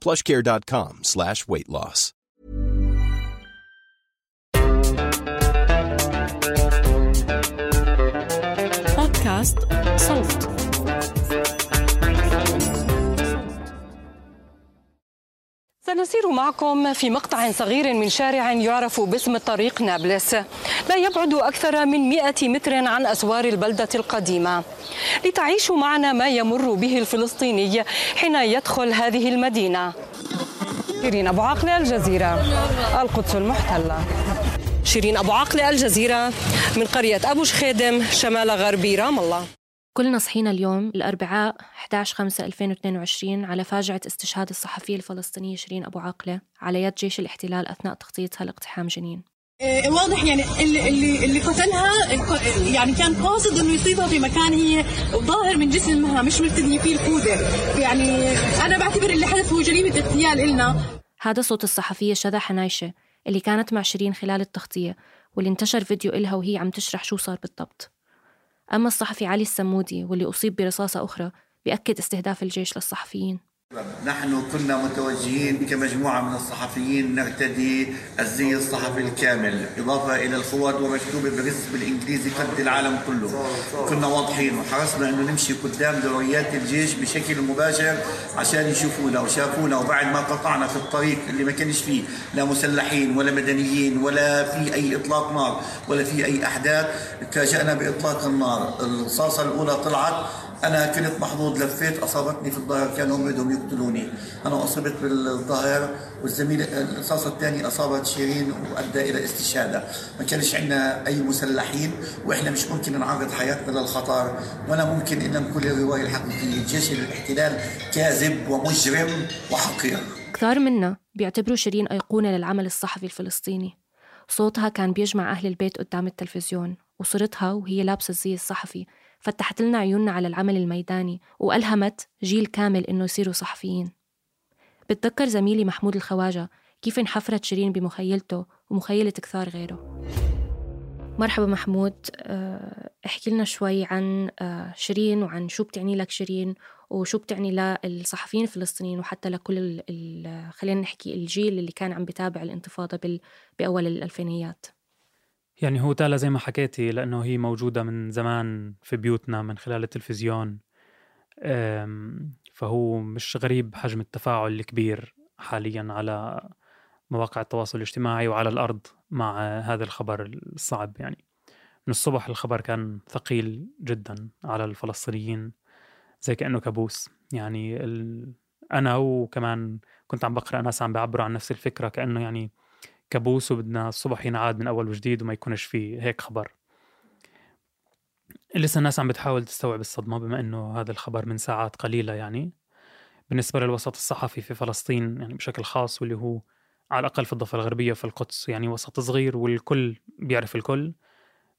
plushcare.com slash weight loss. بودكاست صوت سنسير معكم في مقطع صغير من شارع يعرف باسم طريق نابلس. لا يبعد أكثر من 100 متر عن أسوار البلدة القديمة. لتعيشوا معنا ما يمر به الفلسطيني حين يدخل هذه المدينة. شيرين أبو عقلة الجزيرة. القدس المحتلة. شيرين أبو عقلة الجزيرة. من قرية أبو شخيدم شمال غربي رام الله. كلنا صحينا اليوم الأربعاء 11 5 2022 على فاجعة استشهاد الصحفية الفلسطينية شيرين أبو عاقلة على يد جيش الاحتلال أثناء تغطيتها لاقتحام جنين. آه، واضح يعني اللي اللي اللي قتلها يعني كان قاصد إنه يصيبها في مكان هي ظاهر من جسمها مش مرتديه فيه الخوذه يعني أنا بعتبر اللي حدث هو جريمة اغتيال إلنا. هذا صوت الصحفية شذى حنايشة اللي كانت مع شيرين خلال التغطية واللي انتشر فيديو إلها وهي عم تشرح شو صار بالضبط. أما الصحفي علي السمودي واللي أصيب برصاصة أخرى بيأكد استهداف الجيش للصحفيين. نحن كنا متوجهين كمجموعة من الصحفيين نرتدي الزي الصحفي الكامل إضافة إلى الخوذ ومكتوبة برسم بالإنجليزي قد العالم كله. كنا واضحين وحرصنا أنه نمشي قدام دوريات الجيش بشكل مباشر عشان يشوفونا وشافونا وبعد ما قطعنا في الطريق اللي ما كانش فيه لا مسلحين ولا مدنيين ولا في أي إطلاق نار ولا في أي أحداث تفاجأنا بإطلاق النار. الرصاصة الأولى طلعت أنا كنت محظوظ لفيت أصابتني في الظهر كانوا هم بدهم يقتلوني. أنا أصبت بالظهر والزميل الرصاصة الثانية أصابت شيرين وأدى إلى استشهادها ما كانش عندنا أي مسلحين وإحنا مش ممكن نعرض حياتنا للخطر ولا ممكن إن نقول الرواية الحقيقية. جيش الاحتلال كاذب ومجرم وحقير. كثار منا بيعتبروا شيرين أيقونة للعمل الصحفي الفلسطيني. صوتها كان بيجمع أهل البيت قدام التلفزيون وصورتها وهي لابسة الزي الصحفي. فتحت لنا عيوننا على العمل الميداني وألهمت جيل كامل إنه يصيروا صحفيين. بتذكر زميلي محمود الخواجة كيف انحفرت شيرين بمخيلته ومخيلة كثار غيره. مرحبا محمود. آه، احكي لنا شوي عن آه، شيرين وعن شو بتعني لك شيرين وشو بتعني للصحفيين الفلسطينيين وحتى لكل خلينا نحكي الجيل اللي كان عم بتابع الانتفاضة بأول الألفينيات. يعني هو تالا زي ما حكيتي لأنه هي موجودة من زمان في بيوتنا من خلال التلفزيون. فهو مش غريب حجم التفاعل الكبير حاليا على مواقع التواصل الاجتماعي وعلى الأرض مع هذا الخبر الصعب يعني. من الصبح الخبر كان ثقيل جدا على الفلسطينيين زي كأنه كابوس. يعني ال... أنا وكمان كنت عم بقرأ ناس عم بيعبروا عن نفس الفكرة كأنه يعني كابوس وبدنا الصبح ينعاد من أول وجديد وما يكونش فيه هيك خبر. لسه الناس عم بتحاول تستوعب الصدمة بما أنه هذا الخبر من ساعات قليلة يعني. بالنسبة للوسط الصحفي في فلسطين يعني بشكل خاص واللي هو على الأقل في الضفة الغربية في القدس يعني وسط صغير والكل بيعرف الكل.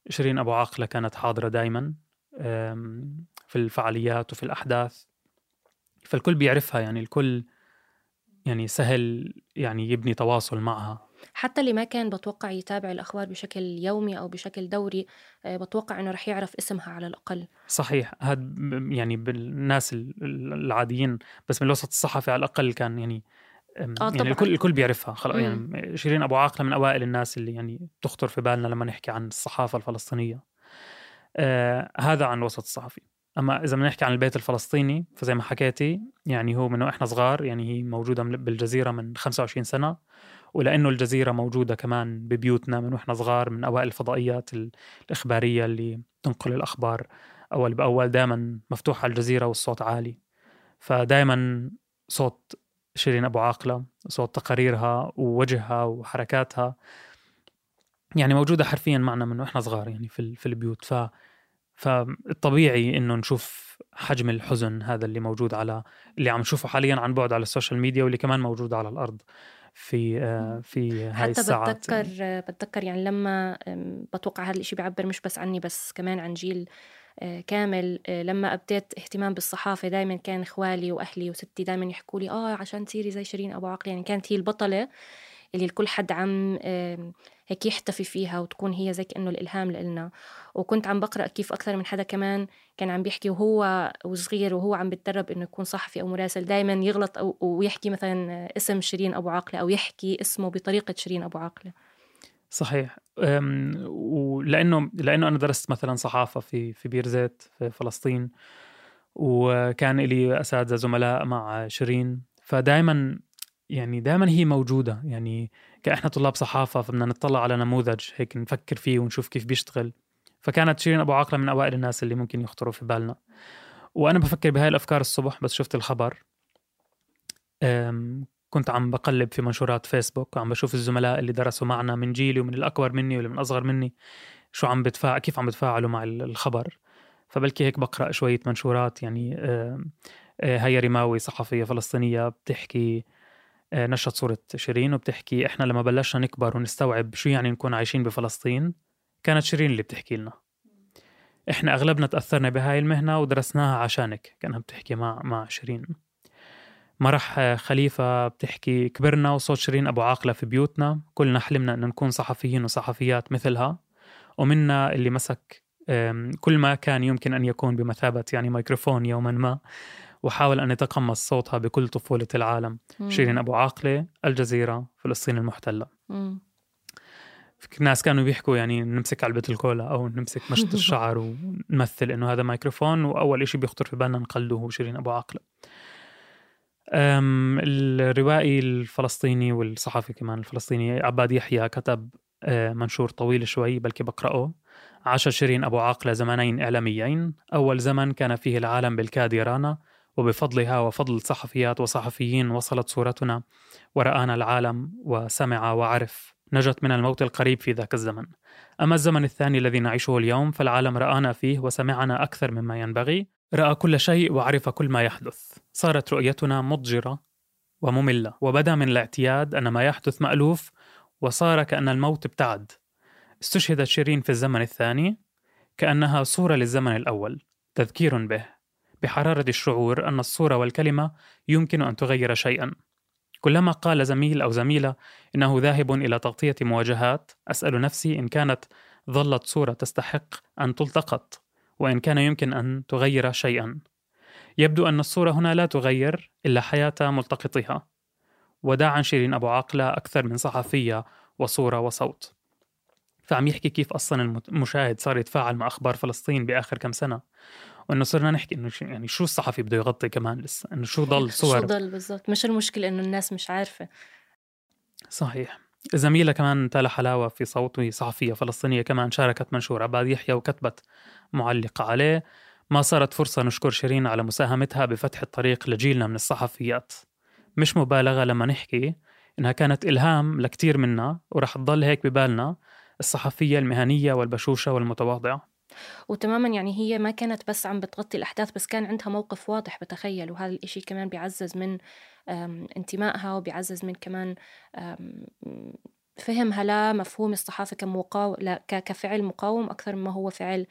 شيرين أبو عاقلة كانت حاضرة دايما أم، في الفعاليات وفي الأحداث. فالكل بيعرفها يعني الكل يعني سهل يعني يبني تواصل معها. حتى اللي ما كان بتوقع يتابع الأخبار بشكل يومي أو بشكل دوري آه، بتوقع إنه رح يعرف اسمها على الأقل. صحيح. هاد يعني بالناس ال- ال- العاديين بس من الوسط الصحفي على الأقل كان يعني آه يعني طبعاً. الكل الكل بيعرفها. خلص. يعني شيرين أبو عاقلة من أوائل الناس اللي يعني تخطر في بالنا لما نحكي عن الصحافة الفلسطينية. آه هذا عن الوسط الصحفي. أما إذا بدنا نحكي عن البيت الفلسطيني فزي ما حكيتي يعني هو من وإحنا صغار يعني هي موجودة من- بالجزيرة من 25 سنة. ولأنه الجزيرة موجودة كمان ببيوتنا من وإحنا صغار من أوائل الفضائيات الإخبارية اللي تنقل الأخبار أول بأول. دائما مفتوحه الجزيرة والصوت عالي. فدائما صوت شيرين أبو عاقلة صوت تقاريرها ووجهها وحركاتها يعني موجودة حرفيا معنا من وإحنا صغار يعني في في البيوت. ف فالطبيعي إنه نشوف حجم الحزن هذا اللي موجود على اللي عم نشوفه حاليا عن بعد على ال social media واللي كمان موجود على الأرض. في آه، في هاي حتى الساعات بتذكر يعني. بتذكر يعني لما بتوقع هذا الشيء بيعبر مش بس عني بس كمان عن جيل آه، كامل آه، لما أبديت اهتمام بالصحافة دائما كان إخوالي وأهلي وستي دائما يحكوا لي آه عشان تصيري زي شيرين أبو عقل يعني كانت هي البطلة اللي الكل حد عم هيك يحتفي فيها وتكون هي زي كأنه الإلهام لإلنا. وكنت عم بقرأ كيف أكثر من حدا كمان كان عم بيحكي وهو وصغير وهو عم بيتدرب إنه يكون صحفي أو مراسل دائما يغلط أو ويحكي مثلا اسم شيرين أبو عاقلة أو يحكي اسمه بطريقة شيرين أبو عاقلة. صحيح. ولأنه لأنه أنا درست مثلا صحافة في في بير زيت في فلسطين وكان لي أساتذة زملاء مع شيرين. فدائما يعني دائما هي موجودة. يعني كاحنا طلاب صحافة فبدنا نطلع على نموذج هيك نفكر فيه ونشوف كيف بيشتغل. فكانت شيرين أبو عاقلة من أوائل الناس اللي ممكن يخطروا في بالنا. وأنا بفكر بهاي الأفكار الصبح بس شفت الخبر. كنت عم بقلب في منشورات فيسبوك وعم بشوف الزملاء اللي درسوا معنا من جيلي ومن الأكبر مني واللي من أصغر مني شو عم بتفاعل كيف عم بتفاعلوا مع الخبر. فبلكي هيك بقرأ شوية منشورات يعني هيا رماوي صحفية فلسطينية بتحكي آه، نشرت صورة شيرين وبتحكي إحنا لما بلشنا نكبر ونستوعب شو يعني نكون عايشين بفلسطين كانت شيرين اللي بتحكي لنا. إحنا أغلبنا تأثرنا بهاي المهنة ودرسناها عشانك كأنها بتحكي مع مع شيرين. مرح خليفة بتحكي كبرنا وصوت شيرين أبو عاقلة في بيوتنا كلنا حلمنا أن نكون صحفيين وصحفيات مثلها. ومنا اللي مسك كل ما كان يمكن أن يكون بمثابة يعني ميكروفون يوما ما. وحاول أن يتقمص صوتها بكل طفولة العالم. مم. شيرين أبو عاقلة الجزيرة فلسطين المحتلة. مم. في ناس كانوا بيحكوا يعني نمسك علبة الكولا أو نمسك مشط الشعر ونمثل إنه هذا ميكروفون وأول إشي بيخطر في بالنا نقلده هو شيرين أبو عاقلة. الروائي الفلسطيني والصحفي كمان الفلسطيني عباد يحيى كتب آه، منشور طويل شوي بلكي بقرأه. عاش شيرين أبو عاقلة زمنين إعلاميين. أول زمن كان فيه العالم بالكاد يرانا وبفضلها وفضل صحفيات وصحفيين وصلت صورتنا ورآنا العالم وسمع وعرف نجت من الموت القريب في ذاك الزمن. أما الزمن الثاني الذي نعيشه اليوم فالعالم رآنا فيه وسمعنا أكثر مما ينبغي. رأى كل شيء وعرف كل ما يحدث. صارت رؤيتنا مضجرة ومملة وبدا من الاعتياد أن ما يحدث مألوف وصار كأن الموت ابتعد. استشهدت شيرين في الزمن الثاني كأنها صورة للزمن الأول تذكير به. بحرارة الشعور أن الصورة والكلمة يمكن أن تغير شيئا. كلما قال زميل أو زميلة إنه ذاهب إلى تغطية مواجهات أسأل نفسي إن كانت ظلت صورة تستحق أن تلتقط وإن كان يمكن أن تغير شيئا. يبدو أن الصورة هنا لا تغير إلا حياة ملتقطها. وداعا شيرين أبو عاقلة أكثر من صحفية وصورة وصوت. فعم يحكي كيف أصلا المشاهد صار يتفاعل مع أخبار فلسطين بآخر كم سنة. وإنه صرنا نحكي إنه يعني شو الصحفي بده يغطي كمان لسه؟ إنه شو ضل صور شو ضل بالضبط؟ مش المشكلة إنه الناس مش عارفة. صحيح. زميلة كمان تالا حلاوة في صوت وهي صحفية فلسطينية كمان شاركت منشور عباد يحيى وكتبت معلقة عليه. ما صارت فرصة نشكر شيرين على مساهمتها بفتح الطريق لجيلنا من الصحفيات. مش مبالغة لما نحكي إنها كانت إلهام لكتير منا ورح تضل هيك ببالنا. الصحفية المهنية والبشوشة والمتواضعة. وتماما يعني هي ما كانت بس عم بتغطي الأحداث بس كان عندها موقف واضح بتخيل. وهذا الإشي كمان بيعزز من انتمائها وبيعزز من كمان فهمها لمفهوم الصحافة كمقاو... كفعل مقاوم أكثر مما هو فعل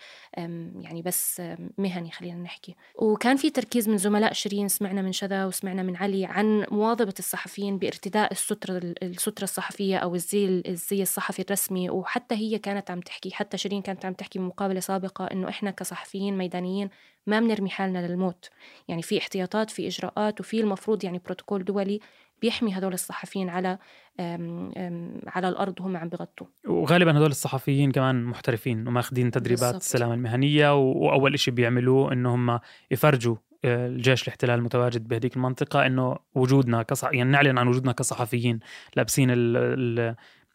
يعني بس مهني خلينا نحكي. وكان في تركيز من زملاء شيرين سمعنا من شذا وسمعنا من علي عن مواظبة الصحفيين بارتداء السترة السترة الصحفية أو الزي الزي الصحفي الرسمي. وحتى هي كانت عم تحكي حتى شيرين كانت عم تحكي بمقابلة سابقة إنه إحنا كصحفيين ميدانيين ما بنرمي حالنا للموت. يعني في احتياطات في إجراءات وفي المفروض يعني بروتوكول دولي بيحمي هدول الصحفيين على أم أم على الأرض وهم عم بغطوا وغالبا هدول الصحفيين كمان محترفين وماخذين تدريبات بالزبط. السلامه المهنيه وأول شيء بيعملوه انه هم يفرجوا الجيش الاحتلال المتواجد بهذيك المنطقة إنه وجودنا كصح يعني نعلن عن وجودنا كصحفيين لابسين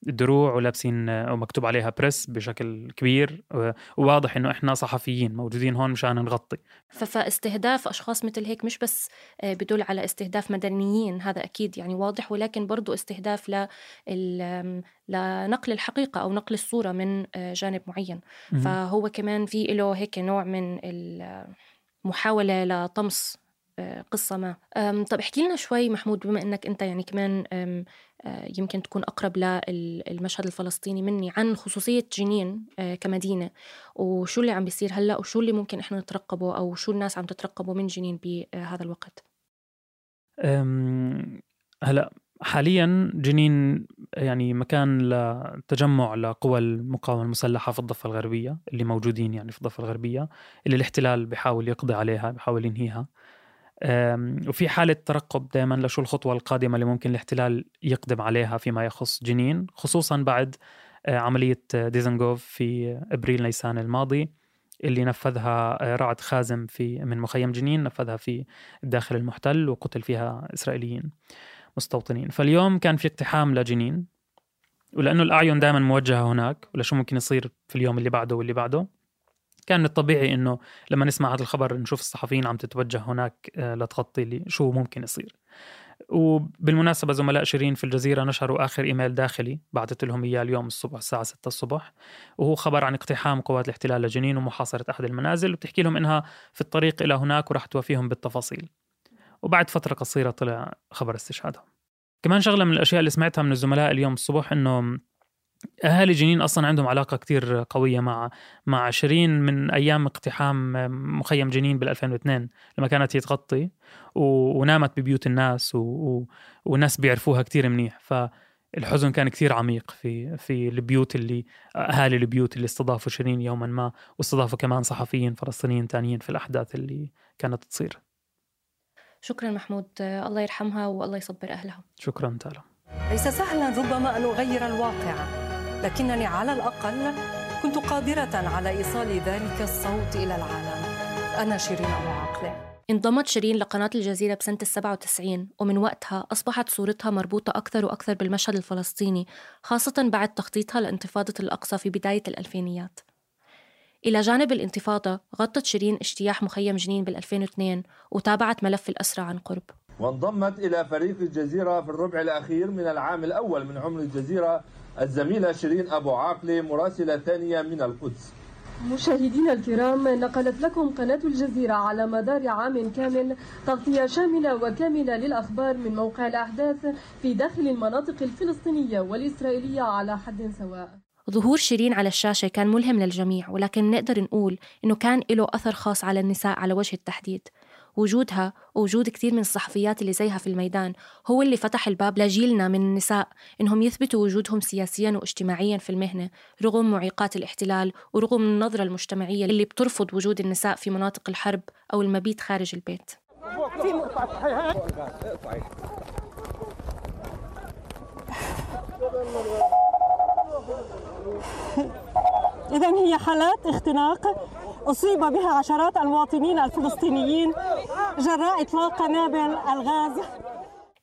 الدروع ولابسين ومكتوب عليها بريس بشكل كبير وواضح إنه إحنا صحفيين موجودين هون مشان نغطي. فاستهداف أشخاص مثل هيك مش بس آه، بدل على استهداف مدنيين هذا أكيد يعني واضح ولكن برضو استهداف ل لنقل الحقيقة أو نقل الصورة من آه، جانب معين. فهو كمان في له هيك نوع من المحاوله لطمس آه، قصة ما. طب احكي لنا شوي محمود بما إنك أنت يعني كمان آه، يمكن تكون أقرب للمشهد الفلسطيني مني عن خصوصية جنين آه، كمدينة. وشو اللي عم بيصير هلأ؟ وشو اللي ممكن إحنا نترقبه؟ أو شو الناس عم تترقبه من جنين بهذا الوقت؟ هلأ حاليا جنين يعني مكان لتجمع لقوى المقاومة المسلحة في الضفة الغربية اللي موجودين يعني في الضفة الغربية اللي الاحتلال بيحاول يقضي عليها بيحاول ينهيها. وفي حالة ترقب دائما لشو الخطوة القادمة اللي ممكن الاحتلال يقدم عليها فيما يخص جنين خصوصا بعد آه، عملية ديزنغوف في أبريل نيسان الماضي اللي نفذها آه، رعد خازم في من مخيم جنين نفذها في الداخل المحتل وقتل فيها إسرائيليين مستوطنين. فاليوم كان في اقتحام لجنين ولأنه الأعين دائما موجهة هناك ولشو ممكن يصير في اليوم اللي بعده واللي بعده. كان من الطبيعي إنه لما نسمع هذا الخبر نشوف الصحفيين عم تتوجه هناك آه، لتغطي شو ممكن يصير. وبالمناسبة زملاء شيرين في الجزيرة نشروا آخر إيميل داخلي بعثت لهم إياه اليوم الصبح الساعة 6 الصبح. وهو خبر عن اقتحام قوات الاحتلال لجنين ومحاصرة أحد المنازل. وبتحكي لهم إنها في الطريق إلى هناك وراح توافيهم بالتفاصيل. وبعد فترة قصيرة طلع خبر استشهادهم. كمان شغلة من الأشياء اللي سمعتها من الزملاء اليوم الصبح إنه أهالي جنين أصلا عندهم علاقة كتير قوية مع مع شيرين من أيام اقتحام مخيم جنين بال 2002 لما كانت هي تغطي ونامت ببيوت الناس و... والناس بيعرفوها كتير منيح. فالحزن كان كتير عميق في في البيوت اللي أهالي البيوت اللي استضافوا شيرين يوما ما واستضافوا كمان صحفيين فلسطينيين تانيين في الأحداث اللي كانت تصير. شكرا محمود. الله يرحمها والله يصبر أهلها. شكرا تالا. ليس سهلا ربما أن أغير الواقع. لكنني على الأقل كنت قادرة على إيصال ذلك الصوت إلى العالم. أنا شيرين أبو عاقلة انضمت شيرين لقناة الجزيرة بسنة السبعة وتسعين ومن وقتها أصبحت صورتها مربوطة أكثر وأكثر بالمشهد الفلسطيني خاصة بعد تخطيطها لانتفاضة الأقصى في بداية الألفينيات. إلى جانب الانتفاضة غطت شيرين اجتياح مخيم جنين بال 2002 وتابعت ملف الأسرى عن قرب. وانضمت إلى فريق الجزيرة في الربع الأخير من العام الأول من عمر الجزيرة الزميلة شيرين أبو عاقلة مراسلة ثانية من القدس. مشاهدينا الكرام نقلت لكم قناة الجزيرة على مدار عام كامل تغطية شاملة وكاملة للأخبار من موقع الأحداث في داخل المناطق الفلسطينية والإسرائيلية على حد سواء. ظهور شيرين على الشاشة كان ملهم للجميع ولكن نقدر نقول إنه كان له أثر خاص على النساء على وجه التحديد. وجودها ووجود كثير من الصحفيات اللي زيها في الميدان هو اللي فتح الباب لجيلنا من النساء إنهم يثبتوا وجودهم سياسيا واجتماعيا في المهنة رغم معيقات الاحتلال ورغم النظرة المجتمعية اللي بترفض وجود النساء في مناطق الحرب أو المبيت خارج البيت. إذا هي حالات اختناق. أصيب بها عشرات المواطنين الفلسطينيين جراء إطلاق قنابل الغاز.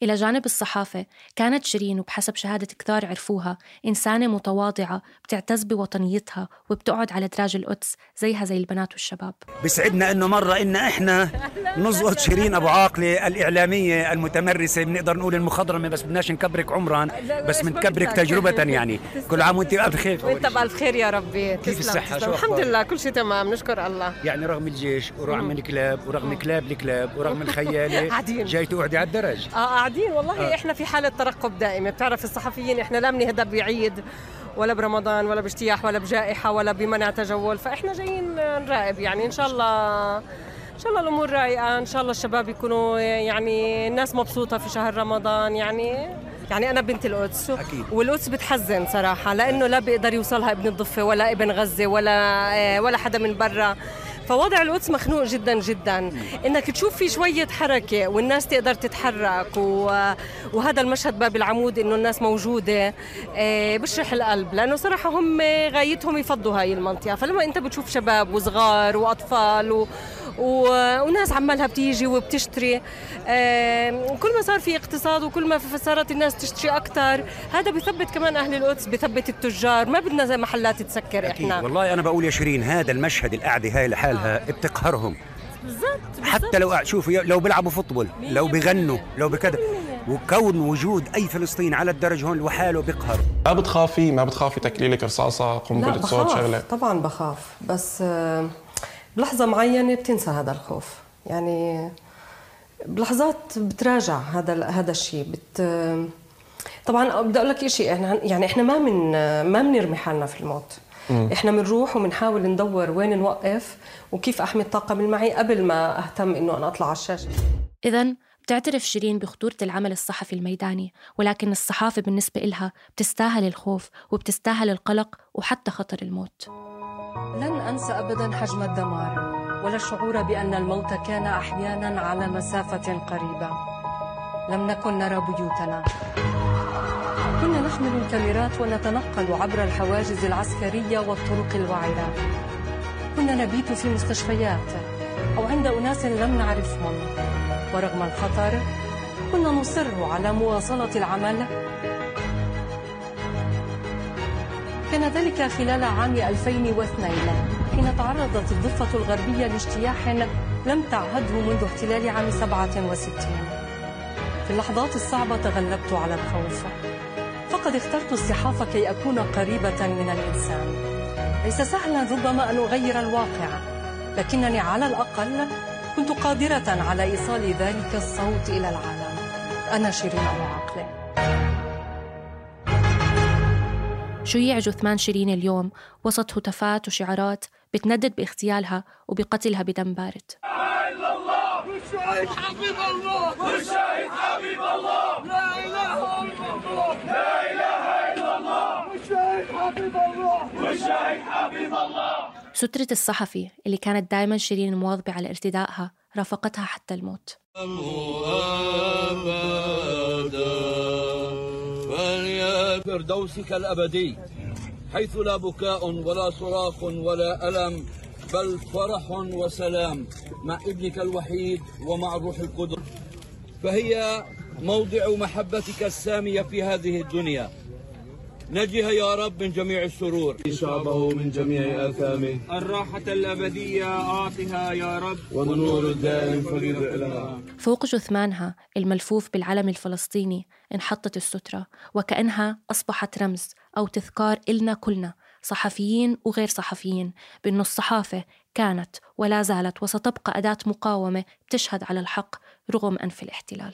إلى جانب الصحافة. كانت شيرين وبحسب شهادة كثار عرفوها إنسانة متواضعة بتعتز بوطنيتها وبتقعد على دراج القدس زيها زي البنات والشباب. بسعدنا إنه مرة إن إحنا نزقط شيرين أبو عاقلة الإعلامية المتمرسة بنقدر نقول المخضرمة بس بدناش نكبرك عمرا بس بنكبرك تجربة يعني. كل عام وأنت بألف خير. وأنت بألف خير يا ربي. كيف الصحة؟ شو الحمد لله كل شيء تمام. نشكر الله. يعني رغم الجيش ورغم الكلاب ورغم كلاب الكلاب ورغم الخيالة جاي تقعدي على الدرج. آه قاعدين والله آه. إحنا في حالة ترقب دائمة. بتعرف الصحفيين إحنا لا بنهدى بعيد ولا برمضان ولا باجتياح ولا بجائحة ولا بمنع تجول. فإحنا جايين نراقب يعني. إن شاء الله إن شاء الله الأمور رايقة. إن شاء الله الشباب يكونوا يعني الناس مبسوطة في شهر رمضان. يعني يعني أنا بنت القدس. أكيد. والقدس بتحزن صراحة لأنه لا بيقدر يوصلها ابن الضفة ولا ابن غزة ولا ولا حدا من برا. فوضع القدس مخنوق جدا جدا. إنك تشوف في شوية حركة والناس تقدر تتحرك وهذا المشهد باب العمود إنه الناس موجودة آه، بشرح القلب. لأنه صراحة هم غايتهم يفضوا هاي المنطقة. فلما أنت بتشوف شباب وصغار وأطفال و... وناس عمالها بتيجي وبتشتري. كل ما صار في اقتصاد وكل ما صارت الناس تشتري أكثر هذا بثبت كمان أهل القدس بثبت التجار. ما بدنا زي محلات تسكر إحنا. والله أنا بقول يا شيرين هذا المشهد القعدة هاي لحالها آه. بتقهرهم. بالضبط حتى لو شوفوا لو بيلعبوا فوتبول لو بيغنوا لو بكذا. وكون وجود أي فلسطيني على الدرج هون لحاله بيقهر. ما بتخافي؟ ما بتخافي تكليلك رصاصة قنبلة صوت شغلة؟ طبعا بخاف. بس آه، بلحظة معينة بتنسى هذا الخوف. يعني بلحظات بتراجع هذا هذا الشيء بت طبعا بدي أقول لك شيء إحنا يعني إحنا ما من ما بنرمي حالنا في الموت. م. إحنا بنروح وبنحاول ندور وين نوقف وكيف أحمي الطاقم المعي قبل ما أهتم إنه أنا أطلع على الشاشة. اذا بتعترف شيرين بخطورة العمل الصحفي الميداني ولكن الصحافة بالنسبة إلها بتستاهل الخوف وبتستاهل القلق وحتى خطر الموت. لن أنسى أبدا حجم الدمار ولا الشعور بأن الموت كان أحيانا على مسافة قريبة. لم نكن نرى بيوتنا. كنا نحمل الكاميرات ونتنقل عبر الحواجز العسكرية والطرق الوعرة كنا نبيت في مستشفيات أو عند أناس لم نعرفهم. ورغم الخطر كنا نصر على مواصلة العمل كان ذلك خلال عام 2002 حين تعرضت الضفة الغربية لاجتياح لم تعهده منذ احتلال عام 67 في اللحظات الصعبة تغلبت على الخوف. فقد اخترت الصحافة كي أكون قريبة من الإنسان. ليس سهلا ربما أن أغير الواقع لكنني على الأقل كنت قادرة على إيصال ذلك الصوت إلى العالم. أنا شيرين أبو عقلة شيع جثمان شيرين اليوم؟ وسط هتافات وشعارات بتندد باغتيالها وبقتلها بدم بارد. سترة الصحفي اللي كانت دائما شيرين مواظبة على ارتدائها رافقتها حتى الموت. فردوسك الأبدي حيث لا بكاء ولا صراخ ولا ألم بل فرح وسلام مع ابنك الوحيد ومع الروح القدس. فهي موضع محبتك السامية في هذه الدنيا. نجها يا رب من جميع الشرور شعبه من جميع آثامه. الراحة الأبدية أعطها يا رب. والنور الدائم فريد لها فوق جثمانها الملفوف بالعلم الفلسطيني انحطت السترة وكأنها أصبحت رمز أو تذكار إلنا كلنا صحفيين وغير صحفيين. بأن الصحافة كانت ولا زالت وستبقى أداة مقاومة بتشهد على الحق رغم أنف الاحتلال.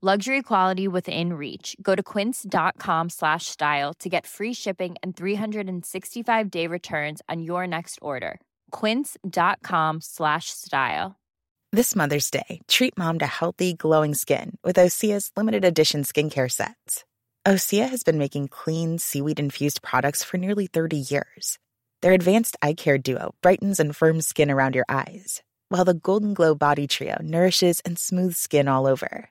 Luxury quality within reach. Go to quince.com slash style to get free shipping and 365 day returns on your next order. Quince.com slash style. This Mother's Day, treat mom to healthy, glowing skin with Osea's limited edition skincare sets. Osea has been making clean, seaweed infused products for nearly 30 years. Their advanced eye care duo brightens and firms skin around your eyes, while the Golden Glow Body Trio nourishes and smooths skin all over.